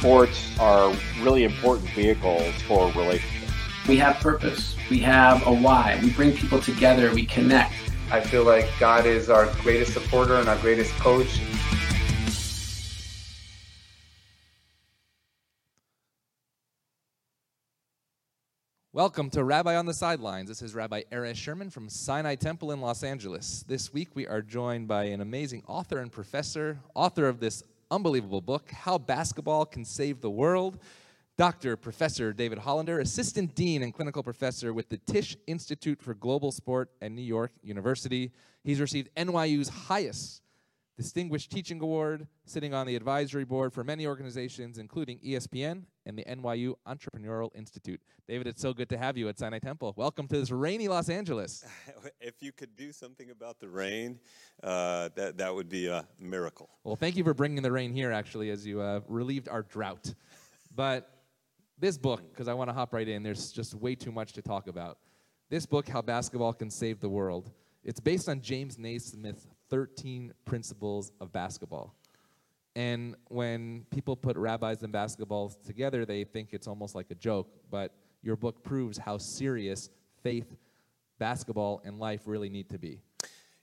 sports are really important vehicles for relationships. We have purpose. We have a why. We bring people together. We connect. I feel like God is our greatest supporter and our greatest coach. Welcome to Rabbi on the Sidelines. This is Rabbi Erez Sherman from Sinai Temple in Los Angeles. This week we are joined by an amazing author and professor, author of this unbelievable book, How Basketball Can Save the World. Dr. Professor David Hollander, Assistant Dean and Clinical Professor with the Tisch Institute for Global Sport at New York University. He's received NYU's highest Distinguished Teaching Award, sitting on the advisory board for many organizations, including ESPN and the NYU Entrepreneurial Institute. David, it's so good to have you at Sinai Temple. Welcome to this rainy Los Angeles. if you could do something about the rain, uh, that, that would be a miracle. Well, thank you for bringing the rain here, actually, as you uh, relieved our drought. But this book, because I want to hop right in, there's just way too much to talk about. This book, How Basketball Can Save the World, it's based on James Naismith's 13 Principles of Basketball. And when people put rabbis and basketball together, they think it's almost like a joke. But your book proves how serious faith, basketball, and life really need to be.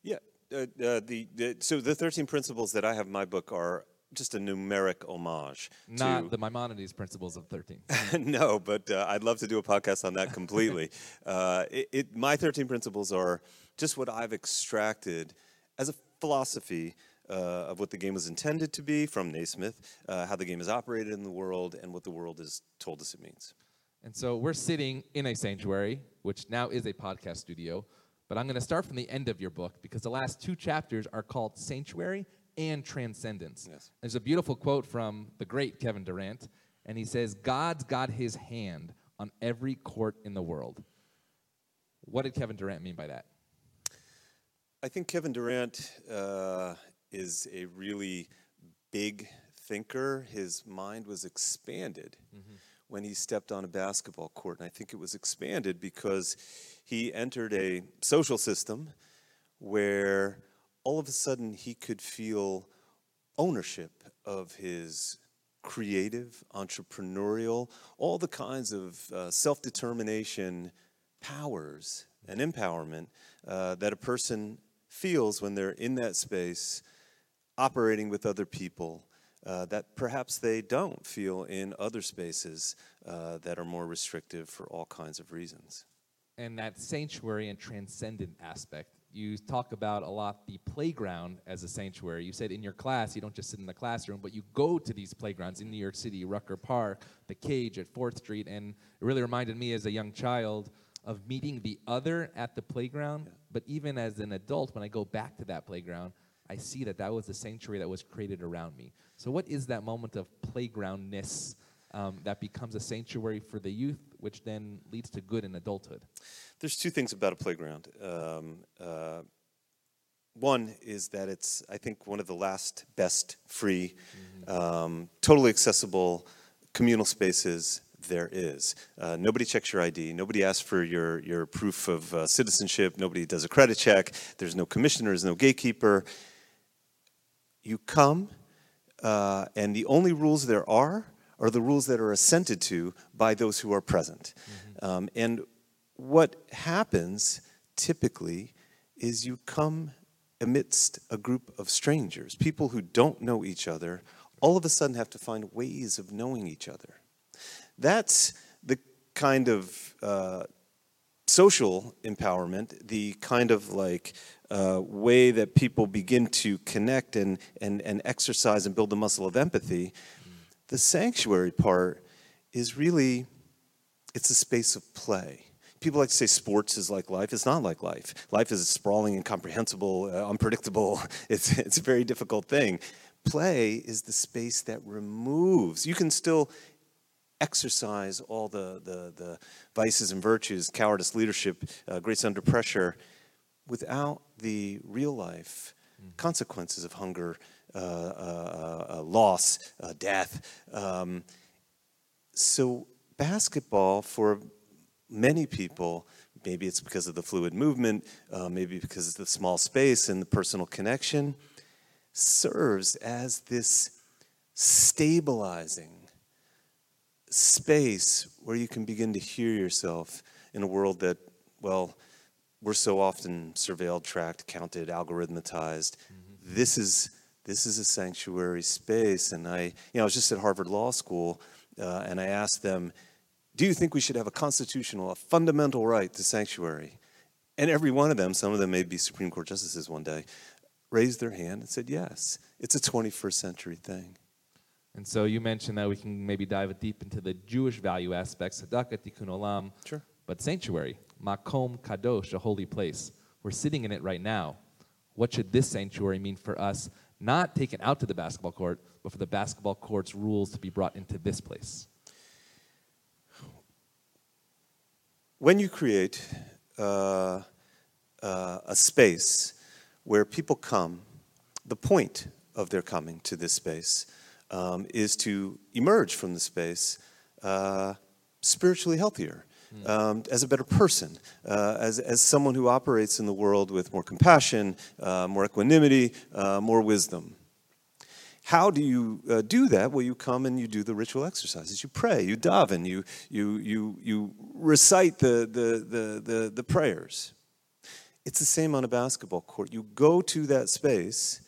Yeah. Uh, uh, the, the, so the 13 principles that I have in my book are just a numeric homage. Not to, the Maimonides principles of 13. no, but uh, I'd love to do a podcast on that completely. uh, it, it, my 13 principles are just what I've extracted as a philosophy uh, of what the game was intended to be from Naismith, uh, how the game is operated in the world, and what the world has told us it means. And so we're sitting in a sanctuary, which now is a podcast studio. But I'm going to start from the end of your book because the last two chapters are called Sanctuary and Transcendence. Yes. There's a beautiful quote from the great Kevin Durant, and he says, God's got his hand on every court in the world. What did Kevin Durant mean by that? I think Kevin Durant uh, is a really big thinker. His mind was expanded mm-hmm. when he stepped on a basketball court. And I think it was expanded because he entered a social system where all of a sudden he could feel ownership of his creative, entrepreneurial, all the kinds of uh, self determination powers and empowerment uh, that a person feels when they're in that space, operating with other people. Uh, that perhaps they don't feel in other spaces uh, that are more restrictive for all kinds of reasons. And that sanctuary and transcendent aspect, you talk about a lot the playground as a sanctuary. You said in your class, you don't just sit in the classroom, but you go to these playgrounds in New York City, Rucker Park, the Cage at 4th Street. And it really reminded me as a young child of meeting the other at the playground. Yeah. But even as an adult, when I go back to that playground, I see that that was the sanctuary that was created around me. So, what is that moment of playgroundness um, that becomes a sanctuary for the youth, which then leads to good in adulthood? There's two things about a playground. Um, uh, one is that it's, I think, one of the last best free, mm-hmm. um, totally accessible communal spaces there is. Uh, nobody checks your ID. Nobody asks for your, your proof of uh, citizenship. Nobody does a credit check. There's no commissioner, there's no gatekeeper. You come, uh, and the only rules there are are the rules that are assented to by those who are present. Mm-hmm. Um, and what happens typically is you come amidst a group of strangers, people who don't know each other, all of a sudden have to find ways of knowing each other. That's the kind of uh, social empowerment, the kind of like uh, way that people begin to connect and, and, and exercise and build the muscle of empathy. The sanctuary part is really, it's a space of play. People like to say sports is like life. It's not like life. Life is sprawling, incomprehensible, uh, unpredictable. It's, it's a very difficult thing. Play is the space that removes. You can still exercise all the, the, the vices and virtues, cowardice, leadership, uh, grace under pressure, without the real life mm-hmm. consequences of hunger, uh, uh, uh loss, uh, death. Um, so, basketball for many people, maybe it's because of the fluid movement, uh, maybe because of the small space and the personal connection, serves as this stabilizing space where you can begin to hear yourself in a world that, well, we're so often surveilled, tracked, counted, algorithmatized. Mm-hmm. This is this is a sanctuary space. And I, you know, I was just at Harvard Law School, uh, and I asked them, "Do you think we should have a constitutional, a fundamental right to sanctuary?" And every one of them, some of them may be Supreme Court justices one day, raised their hand and said, "Yes, it's a 21st century thing." And so you mentioned that we can maybe dive deep into the Jewish value aspects, tzedakah, tikkun olam. Sure. But sanctuary, makom kadosh, a holy place. We're sitting in it right now. What should this sanctuary mean for us, not taken out to the basketball court, but for the basketball court's rules to be brought into this place? When you create uh, uh, a space where people come, the point of their coming to this space um, is to emerge from the space uh, spiritually healthier. Hmm. Um, as a better person, uh, as, as someone who operates in the world with more compassion, uh, more equanimity, uh, more wisdom. How do you uh, do that? Well, you come and you do the ritual exercises. You pray, you daven, you, you, you, you recite the, the, the, the, the prayers. It's the same on a basketball court. You go to that space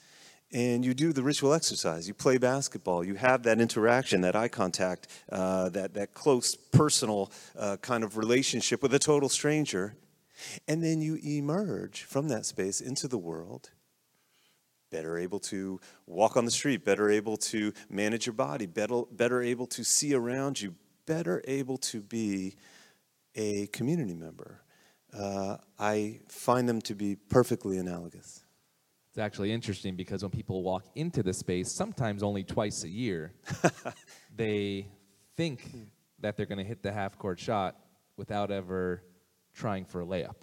and you do the ritual exercise. You play basketball. You have that interaction, that eye contact, uh, that, that close personal uh, kind of relationship with a total stranger. And then you emerge from that space into the world, better able to walk on the street, better able to manage your body, better, better able to see around you, better able to be a community member. Uh, I find them to be perfectly analogous. It's actually interesting because when people walk into the space, sometimes only twice a year, they think that they're going to hit the half court shot without ever trying for a layup.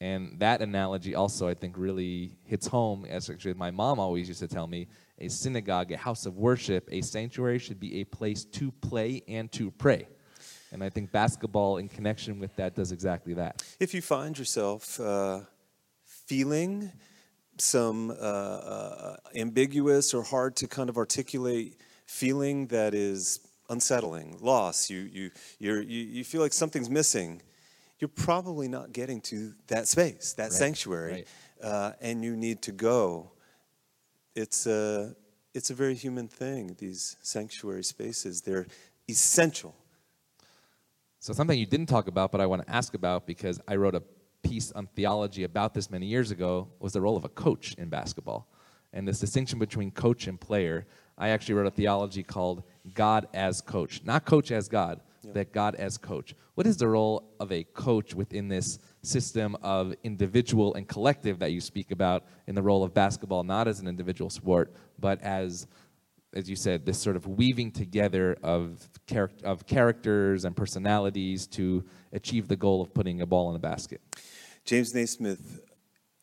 And that analogy also, I think, really hits home. As actually my mom always used to tell me, a synagogue, a house of worship, a sanctuary should be a place to play and to pray. And I think basketball, in connection with that, does exactly that. If you find yourself uh, feeling some uh, uh, ambiguous or hard to kind of articulate feeling that is unsettling, loss, you, you, you you, feel like something's missing, you're probably not getting to that space, that right. sanctuary, right. Uh, and you need to go. It's a, it's a very human thing, these sanctuary spaces. They're essential. So, something you didn't talk about, but I want to ask about because I wrote a piece on theology about this many years ago was the role of a coach in basketball and this distinction between coach and player. I actually wrote a theology called God as coach, not coach as God, yeah. but God as coach. What is the role of a coach within this system of individual and collective that you speak about in the role of basketball, not as an individual sport, but as as you said, this sort of weaving together of, char- of characters and personalities to achieve the goal of putting a ball in a basket. James Naismith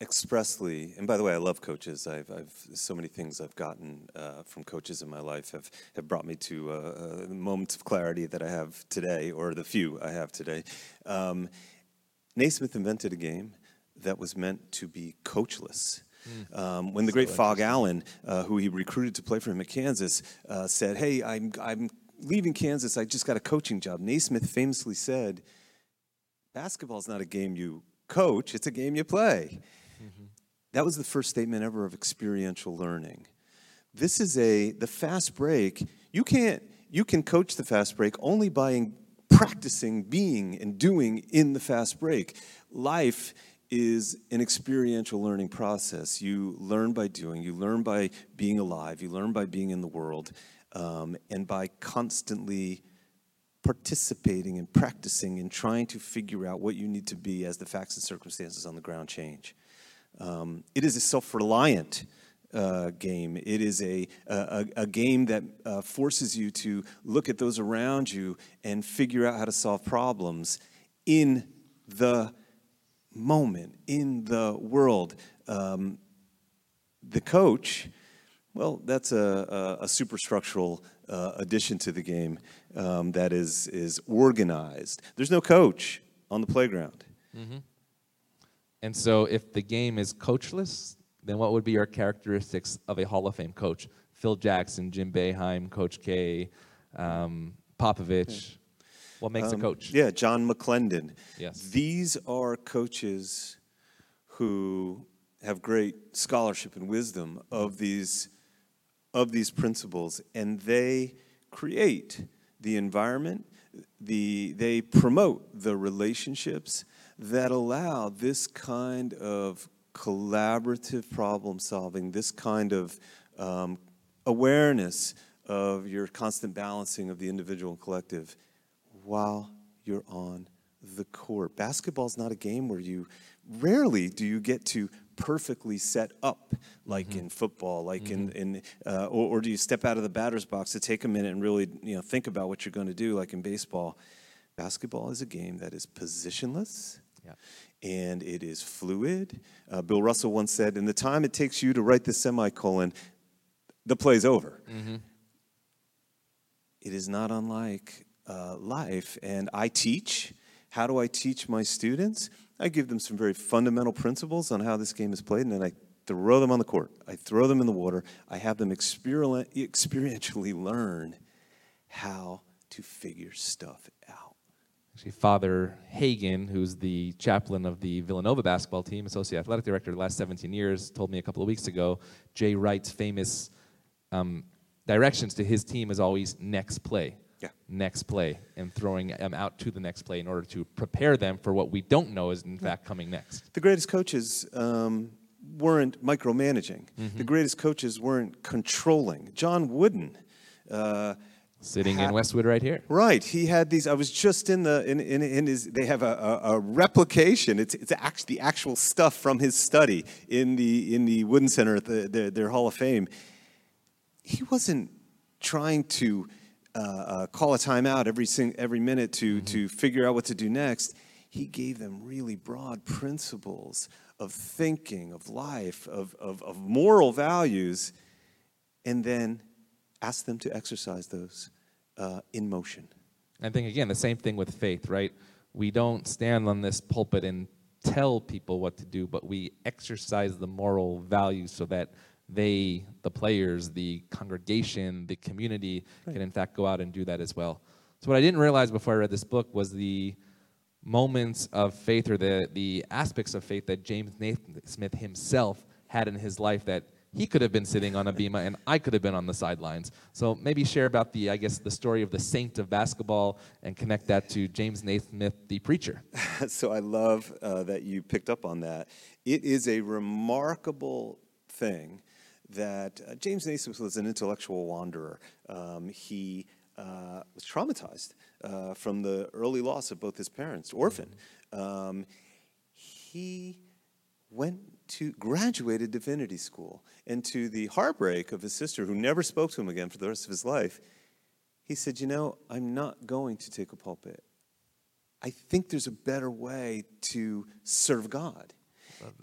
expressly, and by the way, I love coaches. I've, I've so many things I've gotten uh, from coaches in my life have, have brought me to uh, uh, moments of clarity that I have today, or the few I have today. Um, Naismith invented a game that was meant to be coachless. Mm. Um, when the great Phog Allen, uh, who he recruited to play for him at Kansas, uh, said, "Hey, I'm I'm leaving Kansas. I just got a coaching job." Naismith famously said, "Basketball is not a game you coach, it's a game you play. Mm-hmm. That was the first statement ever of experiential learning. This is a the fast break. You can't you can coach the fast break only by practicing being and doing in the fast break. Life is an experiential learning process. You learn by doing, you learn by being alive, you learn by being in the world, um, and by constantly participating and practicing and trying to figure out what you need to be as the facts and circumstances on the ground change. Um, it is a self reliant uh, game. It is a, a, a game that uh, forces you to look at those around you and figure out how to solve problems in the moment, in the world. Um, the coach, well, that's a, a, a superstructural uh, addition to the game um, that is, is organized. There's no coach on the playground. Mm-hmm. And so, if the game is coachless, then what would be your characteristics of a Hall of Fame coach? Phil Jackson, Jim Boeheim, Coach K, um, Popovich. What makes a Um, coach? Yeah, John McClendon. Yes. These are coaches who have great scholarship and wisdom of these of these principles, and they create the environment. The they promote the relationships that allow this kind of collaborative problem solving, this kind of um, awareness of your constant balancing of the individual and collective while you're on the court. Basketball is not a game where you rarely do you get to perfectly set up like in football, like in, in uh, or, or do you step out of the batter's box to take a minute and really you know think about what you're going to do, like in baseball. Basketball is a game that is positionless. Yeah. And it is fluid. Uh, Bill Russell once said, "In the time it takes you to write the semicolon, the play's over." it is not unlike uh, life. And I teach. How do I teach my students? I give them some very fundamental principles on how this game is played, and then I throw them on the court. I throw them in the water. I have them experientially learn how to figure stuff out. Actually, Father Hagan, who's the chaplain of the Villanova basketball team, associate athletic director the last 17 years, told me a couple of weeks ago Jay Wright's famous um, directions to his team is always next play. Yeah. Next play, and throwing them out to the next play in order to prepare them for what we don't know is in fact coming next. The greatest coaches um, weren't micromanaging. The greatest coaches weren't controlling. John Wooden. Uh, Sitting Ha- in Westwood right here. Right. He had these. I was just in the in in, in his. They have a, a, a replication. It's it's actually the actual stuff from his study in the in the Wooden Center at the, the their Hall of Fame. He wasn't trying to uh, uh, call a timeout every sing, every minute to to figure out what to do next. He gave them really broad principles of thinking, of life, of, of, of moral values, and then asked them to exercise those uh, in motion. I think again the same thing with faith, right? We don't stand on this pulpit and tell people what to do, but we exercise the moral values so that they, the players, the congregation, the community, can in fact go out and do that as well. So what I didn't realize before I read this book was the moments of faith or the the aspects of faith that James Naismith himself had in his life that he could have been sitting on a bema and I could have been on the sidelines. So maybe share about the I guess the story of the saint of basketball and connect that to James Naismith the preacher. so I love uh, that you picked up on that. It is a remarkable thing that uh, James Naismith was an intellectual wanderer. Um, he uh, was traumatized uh, from the early loss of both his parents, orphan. Um, he went to graduated divinity school, and to the heartbreak of his sister, who never spoke to him again for the rest of his life, he said, "You know, I'm not going to take a pulpit. I think there's a better way to serve God.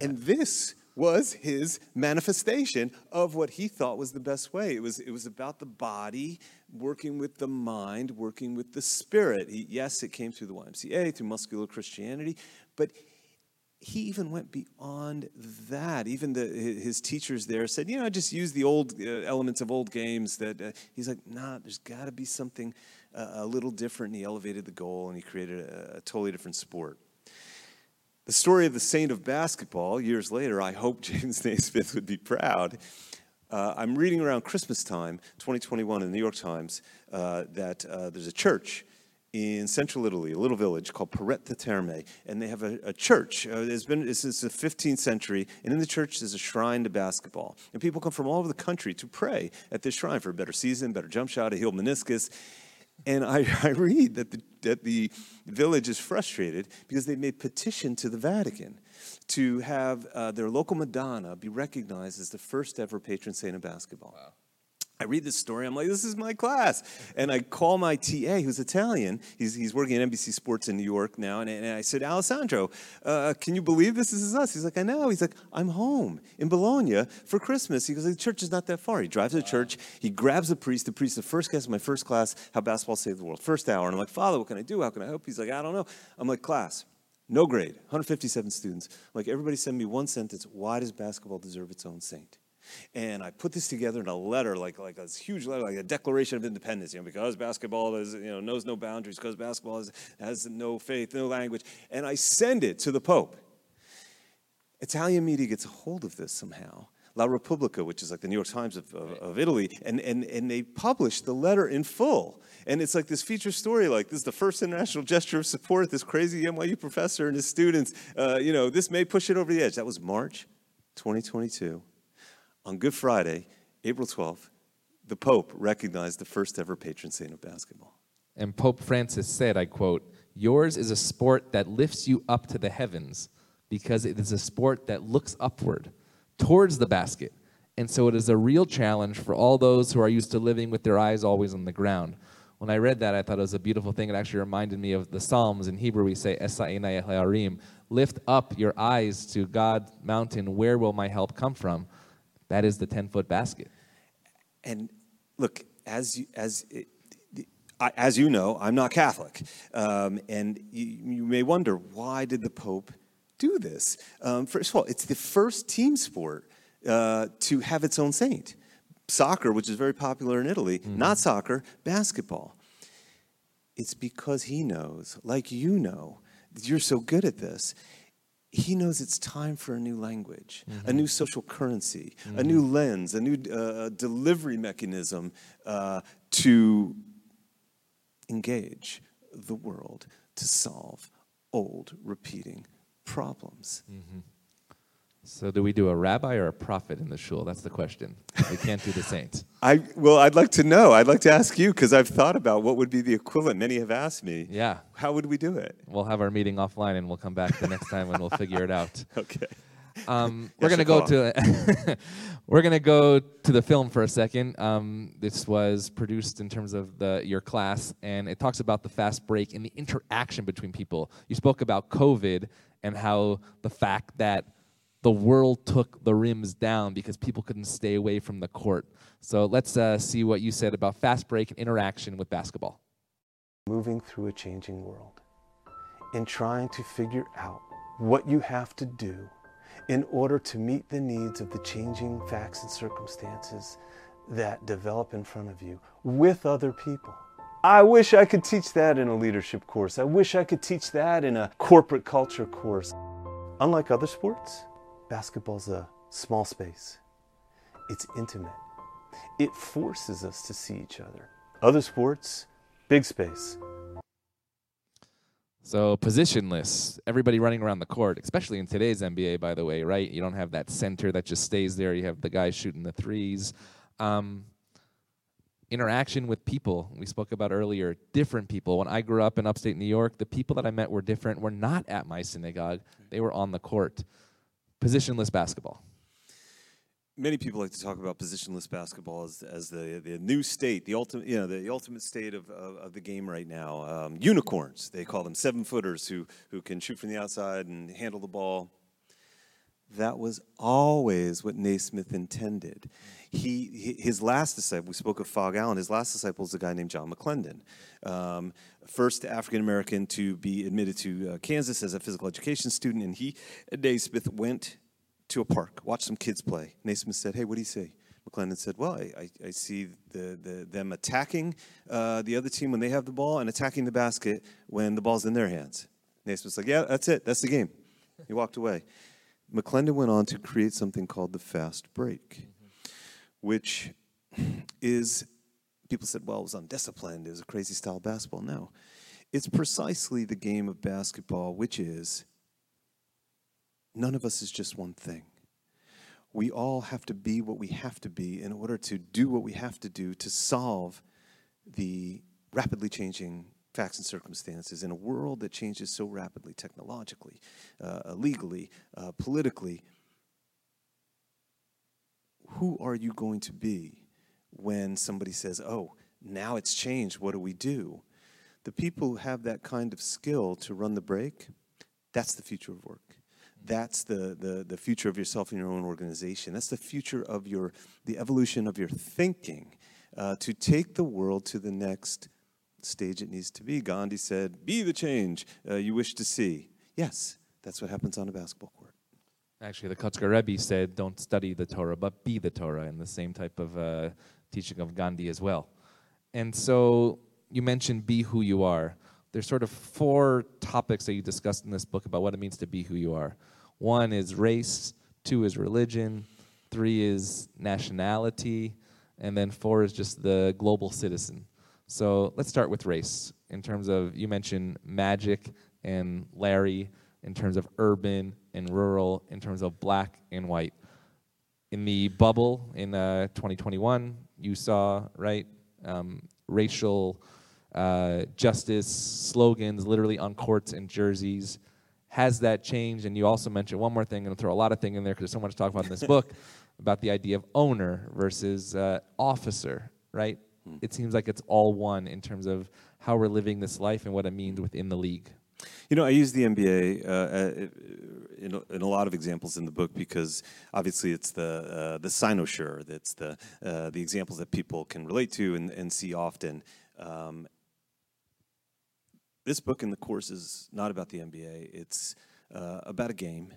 And this was his manifestation of what he thought was the best way. It was, it was about the body working with the mind, working with the spirit. He, yes, it came through the YMCA, through muscular Christianity, but he even went beyond that. Even the, his teachers there said, you know, I just use the old uh, elements of old games. That uh, he's like, nah, there's got to be something uh, a little different. And he elevated the goal and he created a, a totally different sport. The story of the saint of basketball, years later, I hope James Naismith would be proud. Uh, I'm reading around Christmas time, 2021, in the New York Times, uh, that uh, there's a church in central Italy, a little village called Porretta Terme, and they have a, a church. Uh, it's been since the 15th century, and in the church there's a shrine to basketball, and people come from all over the country to pray at this shrine for a better season, better jump shot, a healed meniscus. And I, I read that the, that the village is frustrated because they made petition to the Vatican to have uh, their local Madonna be recognized as the first ever patron saint of basketball. I read this story. I'm like, this is my class. And I call my TA, who's Italian. He's, he's working at NBC Sports in New York now. And, and I said, Alessandro, uh, can you believe this? This is us. He's like, I know. He's like, I'm home in Bologna for Christmas. He goes, the church is not that far. He drives to the church. He grabs the priest. The priest, the first guest, of my first class, how basketball saved the world. First hour. And I'm like, Father, what can I do? How can I help? He's like, I don't know. I'm like, class. No grade, 157 students. I'm like, everybody send me one sentence. Why does basketball deserve its own saint? And I put this together in a letter, like like a huge letter, like a Declaration of Independence. You know, because basketball is you know knows no boundaries, because basketball is, has no faith, no language. And I send it to the Pope. Italian media gets a hold of this somehow. La Repubblica, which is like the New York Times of, of, of, Italy, and, and, and they published the letter in full. And it's like this feature story, like this is the first international gesture of support, this crazy NYU professor and his students. Uh, you know, this may push it over the edge. That was March 2022. On Good Friday, April 12th, the Pope recognized the first ever patron saint of basketball. And Pope Francis said, I quote, Yours is a sport that lifts you up to the heavens because it is a sport that looks upward towards the basket. And so it is a real challenge for all those who are used to living with their eyes always on the ground. When I read that, I thought it was a beautiful thing. It actually reminded me of the Psalms. In Hebrew, we say, "Sa'enayei harim, Lift up your eyes to God mountain. Where will my help come from? That is the 10 foot basket. And look, as you, as, as you know, I'm not Catholic. Um, and you, you may wonder, why did the Pope do this. Um, first of all, it's the first team sport uh, to have its own saint. Soccer, which is very popular in Italy, mm-hmm. not soccer, basketball. It's because he knows, like you know, you're so good at this. He knows it's time for a new language, mm-hmm. a new social currency, mm-hmm. a new lens, a new uh, delivery mechanism uh, to engage the world to solve old, repeating problems. Mm-hmm. So, do we do a rabbi or a prophet in the shul? That's the question. We can't do the saint. I well, I'd like to know. I'd like to ask you because I've thought about what would be the equivalent. Many have asked me. Yeah. How would we do it? We'll have our meeting offline, and we'll come back the next time, and we'll figure it out. Okay. Um, we're gonna go to we're gonna go to the film for a second. Um, this was produced in terms of the your class, and it talks about the fast break and the interaction between people. You spoke about COVID and how the fact that the world took the rims down because people couldn't stay away from the court. So let's uh, see what you said about fast break and interaction with basketball. Moving through a changing world and trying to figure out what you have to do in order to meet the needs of the changing facts and circumstances that develop in front of you with other people. I wish I could teach that in a leadership course. I wish I could teach that in a corporate culture course. Unlike other sports, basketball's a small space. It's intimate. It forces us to see each other. Other sports, big space. So positionless, everybody running around the court, especially in today's NBA, by the way, right? You don't have that center that just stays there. You have the guy shooting the threes. Um, interaction with people we spoke about earlier different people when i grew up in upstate new york the people that i met were different were not at my synagogue they were on the court positionless basketball? Many people like to talk about positionless basketball as, as the, the new state the ultimate you know the ultimate state of, of, of the game right now. Um, unicorns they call them seven footers who who can shoot from the outside and handle the ball that was always what Naismith intended. He, his last disciple, we spoke of Phog Allen, his last disciple is a guy named John McClendon. Um, first African American to be admitted to uh, Kansas as a physical education student, and he, Naismith, went to a park, watched some kids play. Naismith said, Hey, what do you see? McClendon said, Well, I, I, I see the, the, them attacking uh, the other team when they have the ball and attacking the basket when the ball's in their hands. Naismith's like, Yeah, that's it. That's the game. He walked away. McClendon went on to create something called the fast break, which is, people said, well, it was undisciplined, it was a crazy style basketball. No, it's precisely the game of basketball, which is none of us is just one thing. We all have to be what we have to be in order to do what we have to do to solve the rapidly changing facts and circumstances in a world that changes so rapidly technologically, uh, legally, uh, politically. Who are you going to be when somebody says, oh, now it's changed, what do we do? The people who have that kind of skill to run the break, that's the future of work. That's the, the, the future of yourself and your own organization. That's the future of your, the evolution of your thinking uh, to take the world to the next stage it needs to be. Gandhi said, Be the change uh, you wish to see. Yes, that's what happens on a basketball court. Actually, the Kotzker Rebbe said, "Don't study the Torah, but be the Torah," and the same type of uh, teaching of Gandhi as well. And so you mentioned be who you are. There's sort of four topics that you discussed in this book about what it means to be who you are. One is race, two is religion, three is nationality, and then four is just the global citizen. So let's start with race. In terms of, you mentioned magic and Larry, in terms of urban and rural, in terms of black and white. In the bubble in uh, 2021, you saw, right, um, racial uh, justice slogans literally on courts and jerseys. Has that changed? And you also mentioned one more thing, and I'll throw a lot of things in there because there's so much to talk about in this book about the idea of owner versus uh, officer, right? Hmm. It seems like it's all one in terms of how we're living this life and what it means within the league. You know, I use the NBA uh, uh, in, a, in, a, lot of examples in the book because obviously it's the uh, the cynosure that's the uh, the examples that people can relate to and, and see often. Um, this book in the course is not about the NBA. It's uh, about a game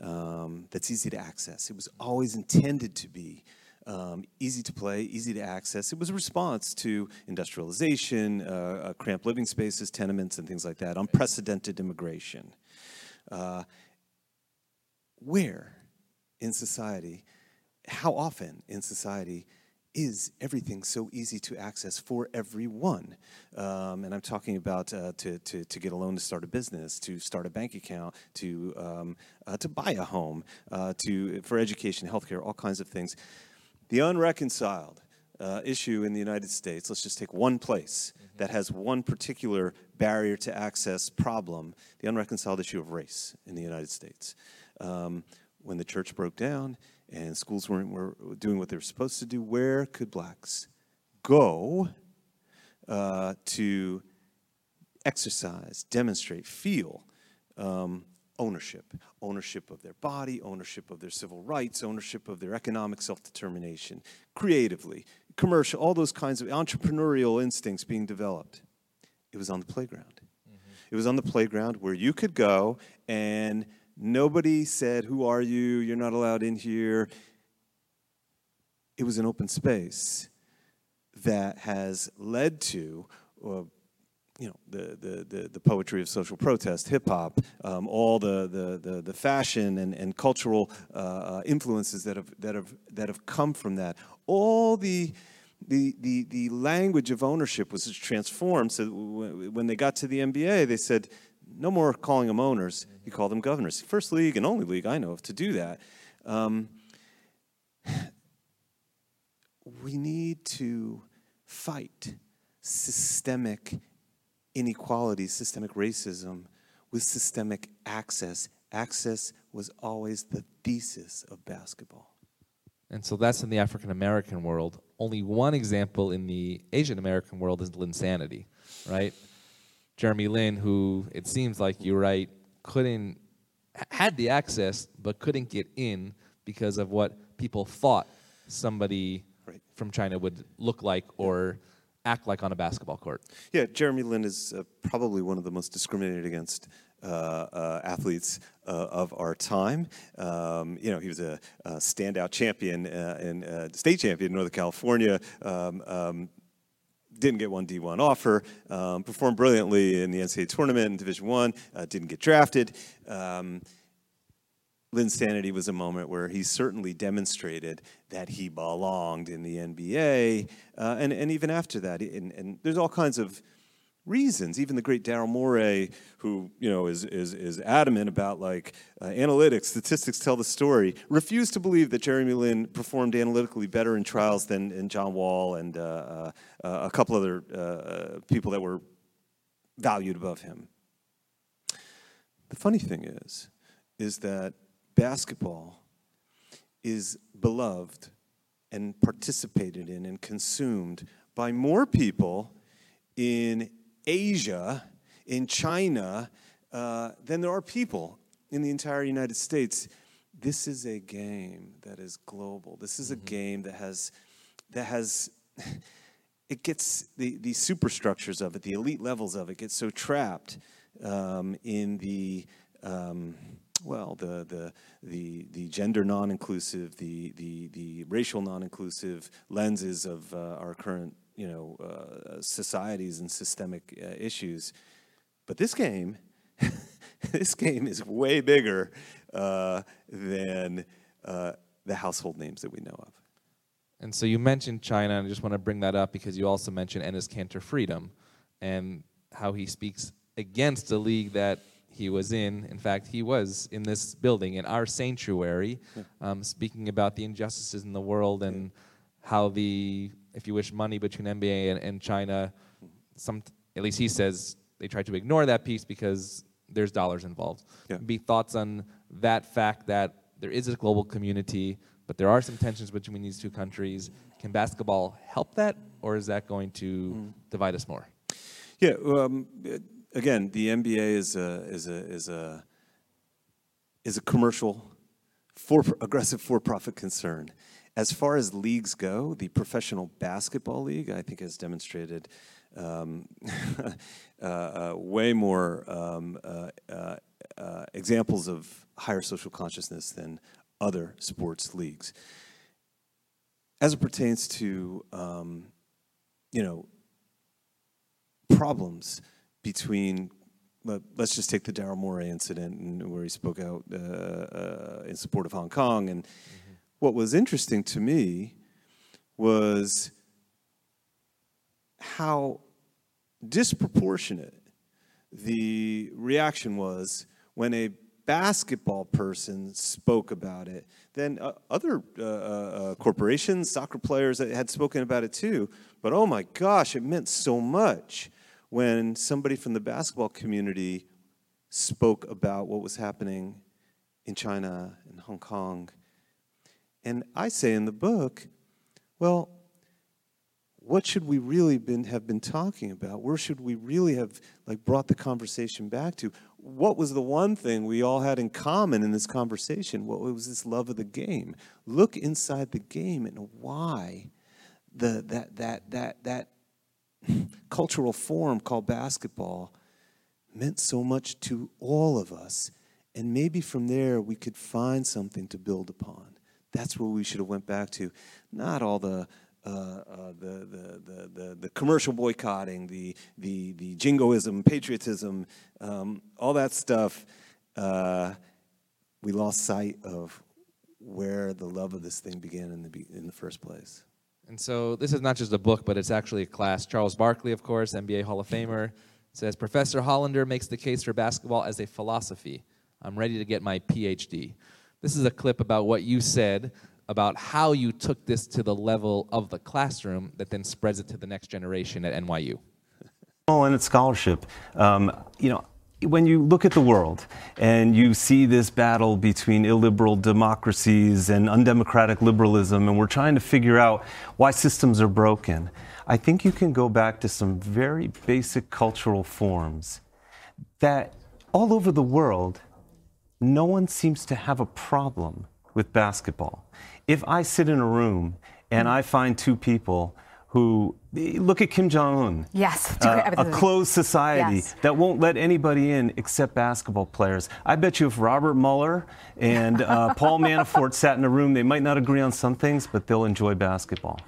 um, that's easy to access. It was always intended to be um, easy to play, easy to access. It was a response to industrialization, uh, uh, cramped living spaces, tenements, and things like that, unprecedented immigration. Uh, where in society, how often in society is everything so easy to access for everyone? Um, and I'm talking about uh, to, to, to get a loan to start a business, to start a bank account, to, um, uh, to buy a home, uh, to, for education, healthcare, all kinds of things. The unreconciled uh, issue in the United States, let's just take one place mm-hmm. that has one particular barrier to access problem the unreconciled issue of race in the United States. Um, when the church broke down, and schools weren't were doing what they were supposed to do, where could blacks go uh, to exercise, demonstrate, feel um, ownership? Ownership of their body, ownership of their civil rights, ownership of their economic self determination, creatively, commercial, all those kinds of entrepreneurial instincts being developed. It was on the playground. Mm-hmm. It was on the playground where you could go and Nobody said, Who are you? You're not allowed in here. It was an open space that has led to, uh, you know, the, the, the, the, poetry of social protest, hip hop, um, all the, the, the, the, fashion and, and cultural uh, influences that have, that, have, that have come from that. All the, the, the, the language of ownership was transformed. So when they got to the NBA, they said, no more calling them owners. You call them governors. First league and only league I know of to do that. Um, we need to fight systemic inequality, systemic racism with systemic access. Access was always the thesis of basketball. And so that's in the African American world. Only one example in the Asian American world is Linsanity, right? Jeremy Lin, who it seems like you're right, couldn't had the access but couldn't get in because of what people thought somebody right. from China would look like or act like on a basketball court. Yeah, Jeremy Lin is uh, probably one of the most discriminated against uh, uh, athletes uh, of our time. Um, you know, he was a, a standout champion uh, and uh, state champion in Northern California. Um, um, didn't get one D1 offer, um, performed brilliantly in the NCAA tournament in Division One, uh, didn't get drafted. Um, Linsanity was a moment where he certainly demonstrated that he belonged in the NBA, uh, and, and even after that, and, and there's all kinds of reasons. Even the great Daryl Morey, who you know is is is adamant about like uh, analytics, statistics tell the story, refused to believe that Jeremy Lin performed analytically better in trials than in John Wall and uh, uh, uh a couple other uh, uh, people that were valued above him. The funny thing is, is that basketball is beloved and participated in and consumed by more people in Asia, in China, uh, than there are people in the entire United States. This is a game that is global. This is a mm-hmm. game that has that has it gets the the superstructures of it, the elite levels of it, get so trapped um, in the um, well, the the the the gender non-inclusive, the the the racial non-inclusive lenses of uh, our current you know uh, societies and systemic uh, issues. But this game, this game is way bigger uh, than uh, the household names that we know of. And so you mentioned China, and I just want to bring that up because you also mentioned Enes Kanter Freedom and how he speaks against a league that he was in. In fact, he was in this building, in our sanctuary, um, speaking about the injustices in the world and how the, if you wish, money between NBA and, and China, some, at least he says, they try to ignore that piece because there's dollars involved. Yeah. Be thoughts on that fact that there is a global community, but there are some tensions between these two countries. Can basketball help that, or is that going to divide us more? Yeah. Um, again, the NBA is a is a is a is a commercial, for aggressive for-profit concern. As far as leagues go, the Professional Basketball League, I think, has demonstrated um, uh, uh, way more um, uh, uh, uh, examples of higher social consciousness than other sports leagues. As it pertains to, um, you know, problems between let- let's just take the Daryl Morey incident and where he spoke out uh, uh, in support of Hong Kong. And what was interesting to me was how disproportionate the reaction was when a basketball person spoke about it. Then uh, other uh, uh, uh, corporations, soccer players had spoken about it too. But oh my gosh, it meant so much when somebody from the basketball community spoke about what was happening in China and Hong Kong. And I say in the book, well, what should we really been, have been talking about? Where should we really have like brought the conversation back to? What was the one thing we all had in common in this conversation? What was this love of the game? Look inside the game and why the that that that that cultural form called basketball meant so much to all of us. And maybe from there we could find something to build upon. That's where we should have went back to, not all the uh, uh, the, the, the, the, commercial boycotting, the, the, the jingoism, patriotism, um, all that stuff. Uh, we lost sight of where the love of this thing began in the, in the first place. And so this is not just a book, but it's actually a class. Charles Barkley, of course, NBA Hall of Famer, says Professor Hollander makes the case for basketball as a philosophy. I'm ready to get my PhD. This is a clip about what you said about how you took this to the level of the classroom that then spreads it to the next generation at NYU. and its scholarship. Um, you know, when you look at the world and you see this battle between illiberal democracies and undemocratic liberalism, and we're trying to figure out why systems are broken, I think you can go back to some very basic cultural forms that all over the world, no one seems to have a problem with basketball. If I sit in a room and I find two people who look at Kim Jong Un, Yes. uh, a closed society Yes. that won't let anybody in except basketball players. I bet you if Robert Mueller and uh, Paul Manafort sat in a room, they might not agree on some things, but they'll enjoy basketball.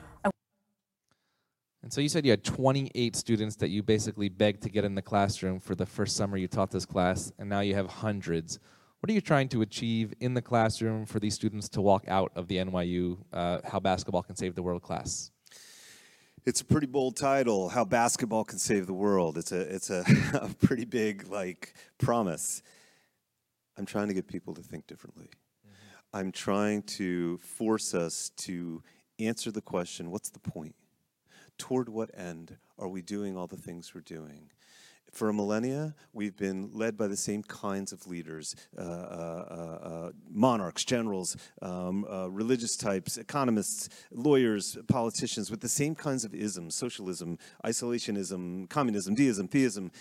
And so you said you had 28 students that you basically begged to get in the classroom for the first summer you taught this class, and now you have hundreds. What are you trying to achieve in the classroom for these students to walk out of the NYU uh, How Basketball Can Save the World class? It's a pretty bold title, How Basketball Can Save the World. It's a, it's a, a pretty big, like, promise. I'm trying to get people to think differently. Mm-hmm. I'm trying to force us to answer the question what's the point? Toward what end are we doing all the things we're doing? For a millennia, we've been led by the same kinds of leaders uh, uh, uh, monarchs, generals, um, uh, religious types, economists, lawyers, politicians, with the same kinds of isms socialism, isolationism, communism, deism, theism.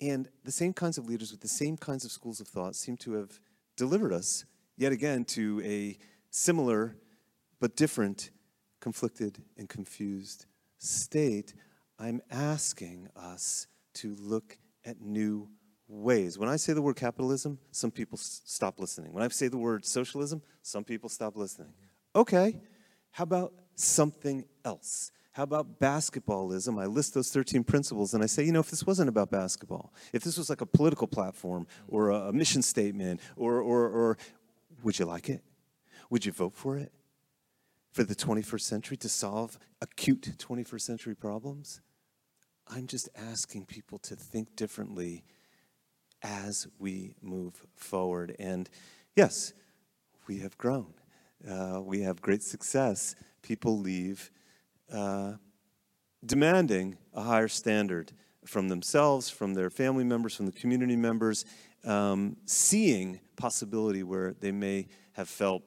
And the same kinds of leaders with the same kinds of schools of thought seem to have delivered us yet again to a similar but different, conflicted and confused state. I'm asking us to look at new ways. When I say the word capitalism, some people s- stop listening. When I say the word socialism, some people stop listening. Okay, how about something else? How about basketballism? I list those 13 principles and I say, you know, if this wasn't about basketball, if this was like a political platform or a, a mission statement, or, or, or would you like it? Would you vote for it? For the 21st century to solve acute 21st century problems? I'm just asking people to think differently as we move forward. And yes, we have grown. Uh, we have great success. People leave uh, demanding a higher standard from themselves, from their family members, from the community members, um, seeing possibility where they may have felt,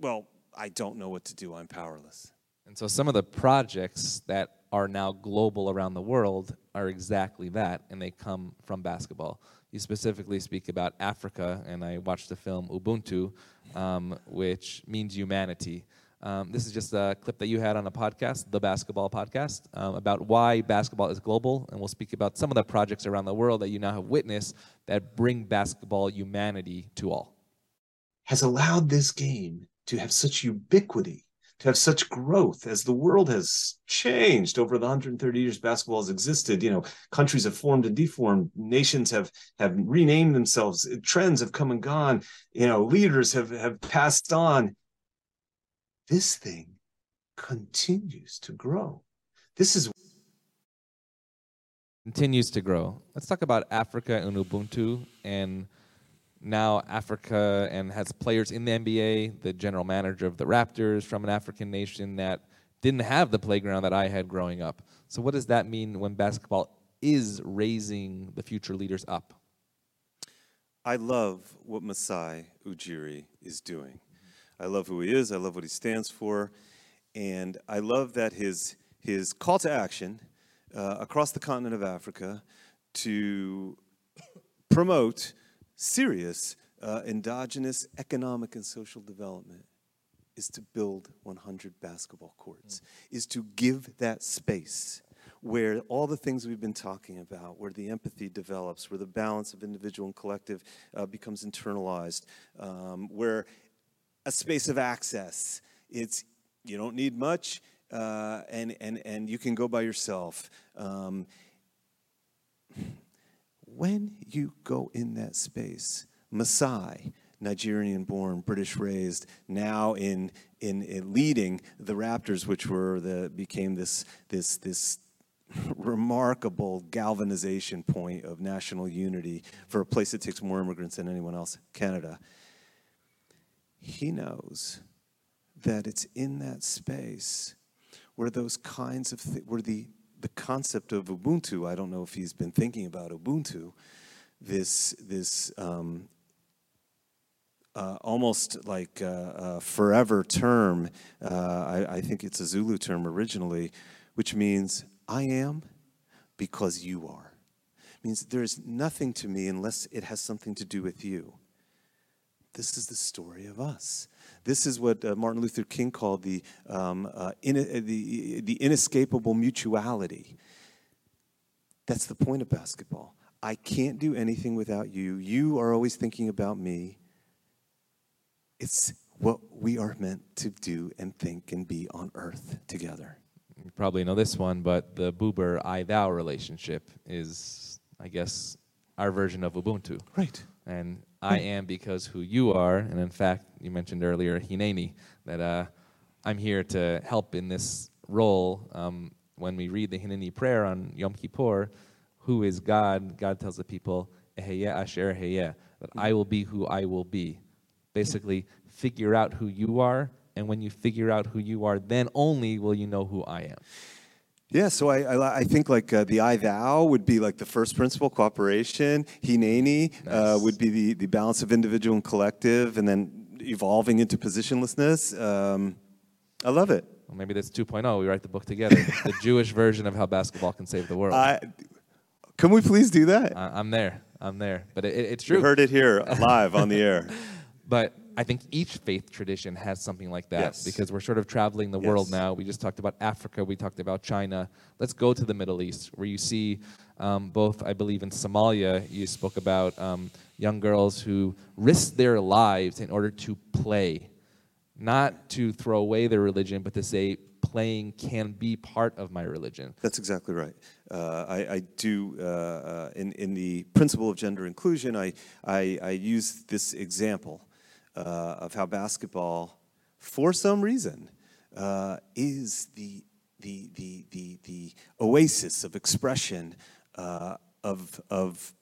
well, I don't know what to do, I'm powerless. And so some of the projects that are now global around the world are exactly that, and they come from basketball. You specifically speak about Africa, and I watched the film Ubuntu, um, which means humanity. Um, this is just a clip that you had on a podcast, the Basketball Podcast, um, about why basketball is global, and we'll speak about some of the projects around the world that you now have witnessed that bring basketball humanity to all. has allowed this game to have such ubiquity, to have such growth as the world has changed over the 130 years basketball has existed. You know, countries have formed and deformed, nations have have renamed themselves, trends have come and gone, you know, leaders have have passed on. This thing continues to grow. This is continues to grow. Let's talk about Africa and Ubuntu and now Africa and has players in the NBA, the general manager of the Raptors from an African nation that didn't have the playground that I had growing up. So what does that mean when basketball is raising the future leaders up? I love what Masai Ujiri is doing. I love who he is. I love what he stands for, and I love that his his call to action uh, across the continent of Africa to promote serious uh, endogenous economic and social development is to build 100 basketball courts, is to give that space where all the things we've been talking about, where the empathy develops, where the balance of individual and collective uh, becomes internalized, um, where a space of access, it's you don't need much, uh, and and and you can go by yourself. Um, when you go in that space, Masai, Nigerian born, British raised, now in, in, in leading the Raptors, which were the, became this, this, this remarkable galvanization point of national unity for a place that takes more immigrants than anyone else, Canada. He knows that it's in that space where those kinds of th- where the the concept of Ubuntu. I don't know if he's been thinking about Ubuntu. This this um, uh, almost like a, a forever term. Uh, I, I think it's a Zulu term originally, which means I am because you are. It means there's nothing to me unless it has something to do with you. This is the story of us. This is what uh, Martin Luther King called the, um, uh, in, uh, the, the inescapable mutuality. That's the point of basketball. I can't do anything without you. You are always thinking about me. It's what we are meant to do and think and be on earth together. You probably know this one, but the Buber I thou relationship is, I guess, our version of Ubuntu. Right. And I am because who you are, and in fact, you mentioned earlier Hineni, that uh, I'm here to help in this role. Um, when we read the Hineni prayer on Yom Kippur, who is God? God tells the people, Eheyeh asher eheyeh, that I will be who I will be. Basically, figure out who you are, and when you figure out who you are, then only will you know who I am. Yeah, so I, I, I think like uh, the I thou would be like the first principle, cooperation. Hineni uh, would be the, the balance of individual and collective, and then evolving into positionlessness. Um, I love it. Well, maybe that's 2.0. We write the book together. the Jewish version of how basketball can save the world. I, can we please do that? I, I'm there. I'm there. But it, it- it's true. You heard it here live on the air. But I think each faith tradition has something like that Yes. because we're sort of traveling the world now. We just talked about Africa, we talked about China. Let's go to the Middle East, where you see um, both, I believe, in Somalia, you spoke about um, young girls who risk their lives in order to play, not to throw away their religion, but to say, playing can be part of my religion. That's exactly right. Uh, I, I do, uh, uh, in, in the principle of gender inclusion, I, I, I use this example uh, of how basketball, for some reason, uh, is the, the, the, the, the oasis of expression uh, of, of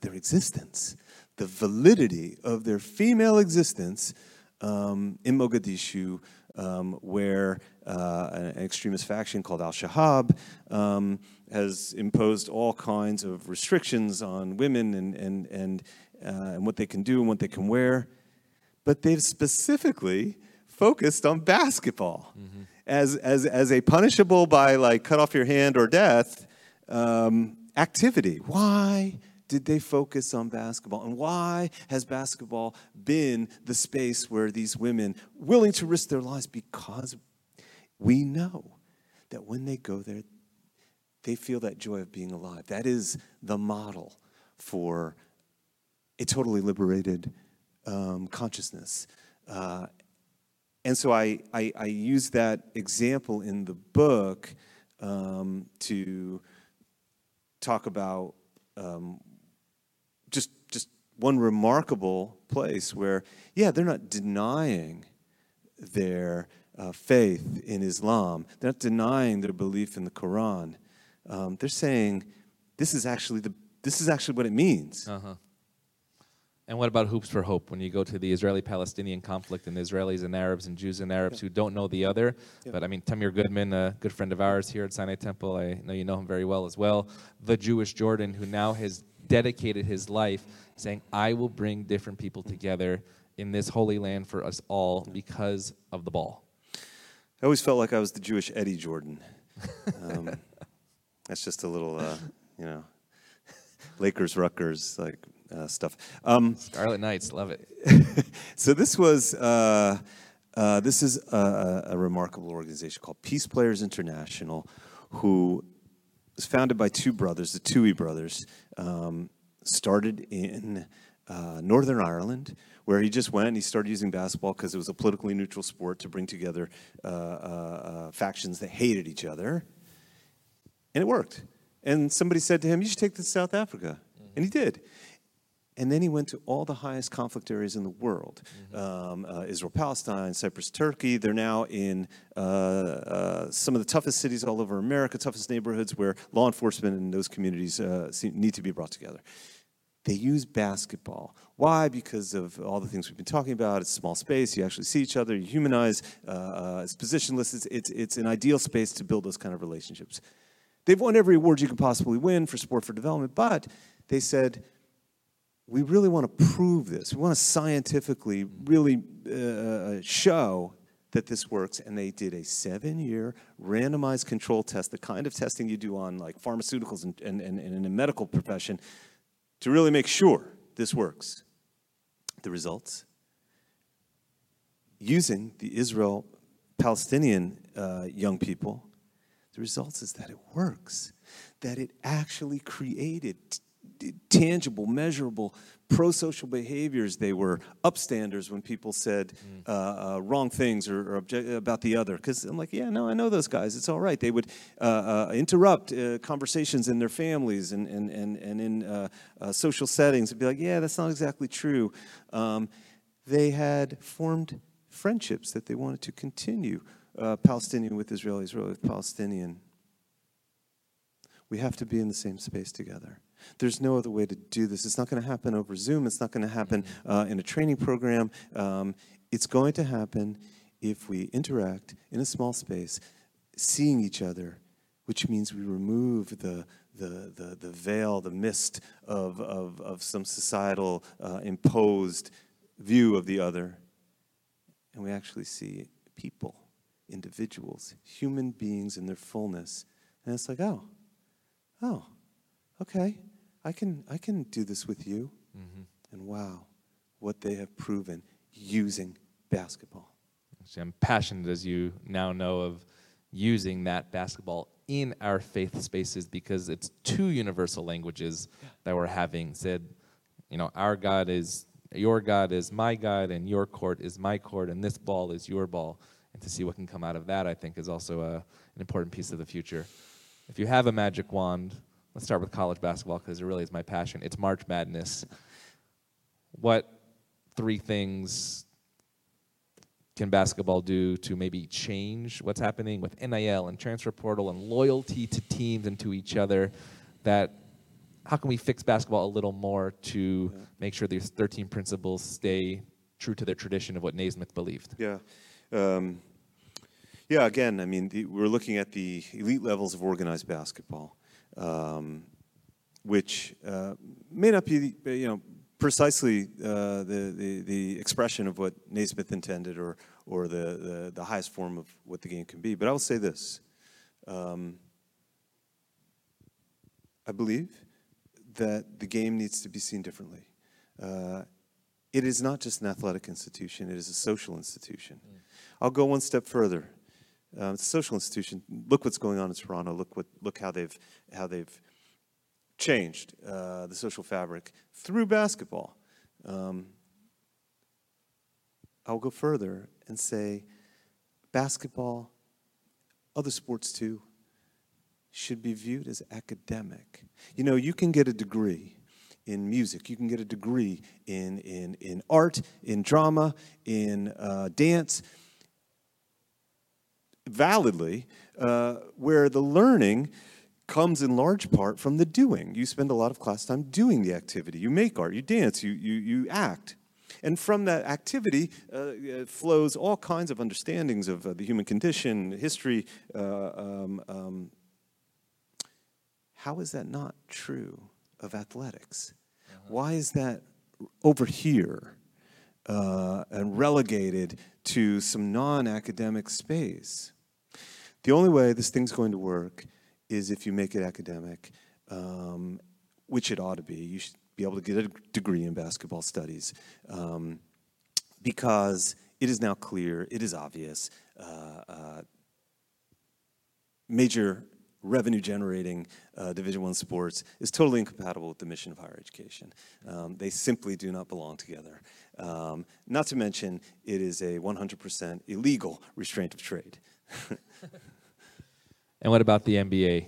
their existence, the validity of their female existence um, in Mogadishu, um, where uh, an extremist faction called Al Shabaab um, has imposed all kinds of restrictions on women and, and, and, uh, and what they can do and what they can wear. But they've specifically focused on basketball as, as, as a punishable by like cut off your hand or death um, activity. Why did they focus on basketball? And why has basketball been the space where these women willing to risk their lives? Because we know that when they go there, they feel that joy of being alive. That is the model for a totally liberated um, consciousness. Uh, and so I, I, I use that example in the book um, to talk about um, just just one remarkable place where, yeah, they're not denying their uh, faith in Islam. They're not denying their belief in the Quran. Um, they're saying this is actually the this is actually what it means. Uh huh. And what about hoops for hope? When you go to the Israeli-Palestinian conflict and the Israelis and Arabs and Jews and Arabs who don't know the other, but I mean Tamir Goodman, a good friend of ours here at Sinai Temple, I know you know him very well as well. The Jewish Jordan, who now has dedicated his life, saying, "I will bring different people together in this holy land for us all because of the ball." I always felt like I was the Jewish Eddie Jordan. Um, that's just a little, uh, you know, Lakers, Rutgers, like uh, stuff. Um, Scarlet Knights, love it. so this was uh, uh, this is a, a remarkable organization called Peace Players International, who was founded by two brothers, the Tuohey brothers. Um, started in uh, Northern Ireland, where he just went and he started using basketball because it was a politically neutral sport to bring together uh, uh, uh, factions that hated each other, and it worked. And somebody said to him, "You should take this to South Africa," and he did. And then he went to all the highest conflict areas in the world um, uh, Israel, Palestine, Cyprus, Turkey. They're now in uh, uh, some of the toughest cities all over America, toughest neighborhoods where law enforcement in those communities uh, seem, need to be brought together. They use basketball. Why? Because of all the things we've been talking about. It's a small space. You actually see each other. You humanize. Uh, uh, it's positionless. It's, it's, it's an ideal space to build those kind of relationships. They've won every award you can possibly win for sport for development, but they said, we really want to prove this. We want to scientifically really uh, show that this works. And they did a seven year randomized control test, the kind of testing you do on like pharmaceuticals and, and, and, and in a medical profession to really make sure this works. The results using the Israel Palestinian uh, young people, the results is that it works, that it actually created tangible, measurable pro-social behaviors. They were upstanders when people said uh, uh, wrong things or, or object about the other. Because I'm like, yeah, no, I know those guys. It's all right. They would uh, uh, interrupt uh, conversations in their families and and and and in uh, uh, social settings and be like, yeah, that's not exactly true. Um, they had formed friendships that they wanted to continue. Uh, Palestinian with Israeli, Israeli with Palestinian. We have to be in the same space together. There's no other way to do this. It's not going to happen over Zoom. It's not going to happen uh, in a training program. Um, it's going to happen if we interact in a small space, seeing each other, which means we remove the, the, the, the veil, the mist of, of, of some societal uh, imposed view of the other. And we actually see people, individuals, human beings in their fullness. And it's like, oh, oh, okay, I can, I can do this with you. Mm-hmm. And wow, what they have proven using basketball. Actually, I'm passionate, as you now know, of using that basketball in our faith spaces because it's two universal languages that we're having. Said, you know, our God is your God is my God, and your court is my court, and this ball is your ball. And to see what can come out of that, I think, is also a, an important piece of the future. If you have a magic wand, let's start with college basketball because it really is my passion. It's March Madness. What three things can basketball do to maybe change what's happening with NIL and transfer portal and loyalty to teams and to each other? That how can we fix basketball a little more to make sure these 13 principles stay true to their tradition of what Naismith believed? Yeah. Um, yeah, again, I mean, the, we're looking at the elite levels of organized basketball, um, which uh, may not be, you know, precisely uh, the, the, the expression of what Naismith intended or, or the, the, the highest form of what the game can be. But I will say this. Um, I believe that the game needs to be seen differently. Uh, it is not just an athletic institution, it is a social institution. Mm. I'll go one step further. Uh, it's a social institution. Look what's going on in Toronto. Look, what, look how, they've, how they've changed uh, the social fabric through basketball. Um, I'll go further and say basketball, other sports too, should be viewed as academic. You know, you can get a degree in music, you can get a degree in, in, in art, in drama, in uh, dance, validly, uh, where the learning comes in large part from the doing. You spend a lot of class time doing the activity. You make art, you dance, you, you, you act. And from that activity uh, flows all kinds of understandings of uh, the human condition, history. Uh, um, um, how is that not true of athletics? Uh-huh. Why is that over here uh, and relegated to some non academic space? The only way this thing's going to work is if you make it academic, um, which it ought to be. You should be able to get a degree in basketball studies um, because it is now clear, it is obvious. Uh, uh, major revenue generating uh, division one sports is totally incompatible with the mission of higher education um, they simply do not belong together um, not to mention it is a 100% illegal restraint of trade And what about the NBA?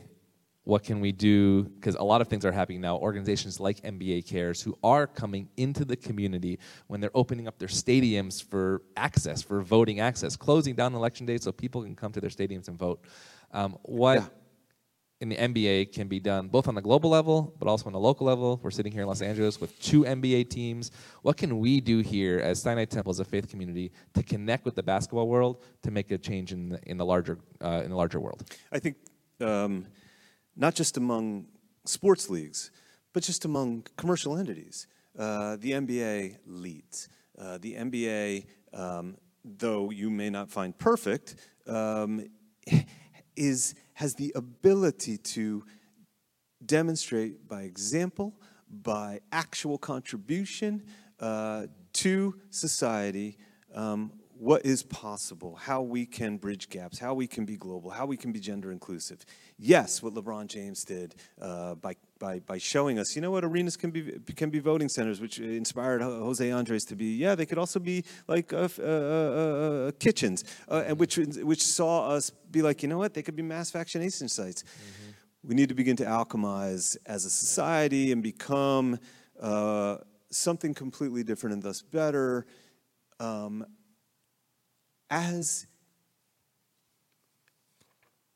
What can we do? Because a lot of things are happening now. Organizations like NBA Cares, who are coming into the community when they're opening up their stadiums for access, for voting access, closing down election day so people can come to their stadiums and vote. Um, what yeah in the NBA can be done both on the global level, but also on the local level. We're sitting here in Los Angeles with two NBA teams. What can we do here as Sinai Temple, as a faith community, to connect with the basketball world to make a change in the, in the larger uh, in the larger world? I think um, not just among sports leagues, but just among commercial entities. Uh, the NBA leads. Uh, the NBA, um, though you may not find perfect, um, is has the ability to demonstrate by example, by actual contribution uh, to society, um, what is possible, how we can bridge gaps, how we can be global, how we can be gender inclusive. Yes, what LeBron James did uh, by, by, by showing us, you know what, arenas can be, can be voting centers, which inspired Jose Andres to be, yeah, they could also be like uh, uh, uh, uh kitchens, uh, and which, which saw us be like, you know what, they could be mass vaccination sites. Mm-hmm. We need to begin to alchemize as a society and become something completely different and thus better. Um, as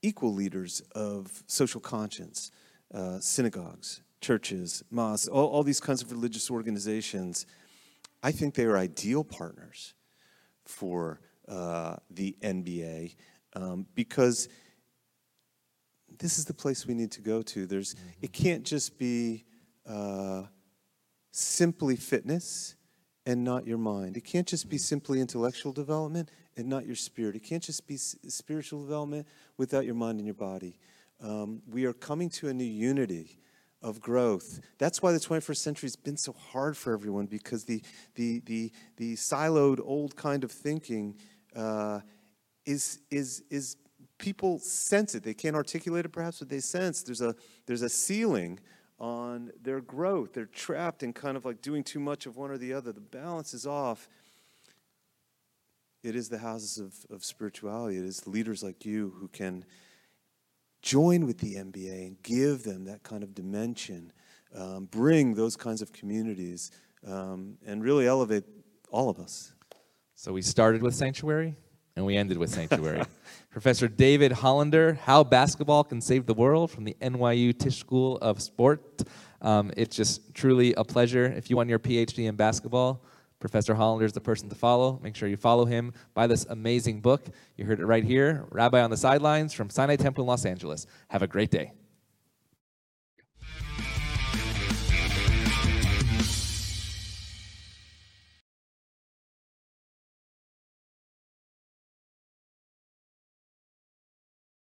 equal leaders of social conscience, uh, synagogues, churches, mosques, all, all these kinds of religious organizations, I think they are ideal partners for uh, the NBA um, because this is the place we need to go to. There's, mm-hmm. it can't just be uh, simply fitness and not your mind. It can't just be simply intellectual development and not your spirit. It can't just be spiritual development without your mind and your body. Um, we are coming to a new unity of growth. That's why the 21st century has been so hard for everyone because the, the, the, the siloed old kind of thinking uh, is, is, is people sense it. They can't articulate it perhaps, but they sense there's a, there's a ceiling on their growth. They're trapped in kind of like doing too much of one or the other. The balance is off. It is the houses of, of spirituality. It is leaders like you who can join with the NBA and give them that kind of dimension, um, bring those kinds of communities, um, and really elevate all of us. So we started with sanctuary and we ended with sanctuary. Professor David Hollander, How Basketball Can Save the World from the NYU Tisch School of Sport. Um, it's just truly a pleasure. If you want your PhD in basketball, Professor Hollander is the person to follow. Make sure you follow him. Buy this amazing book. You heard it right here Rabbi on the Sidelines from Sinai Temple in Los Angeles. Have a great day.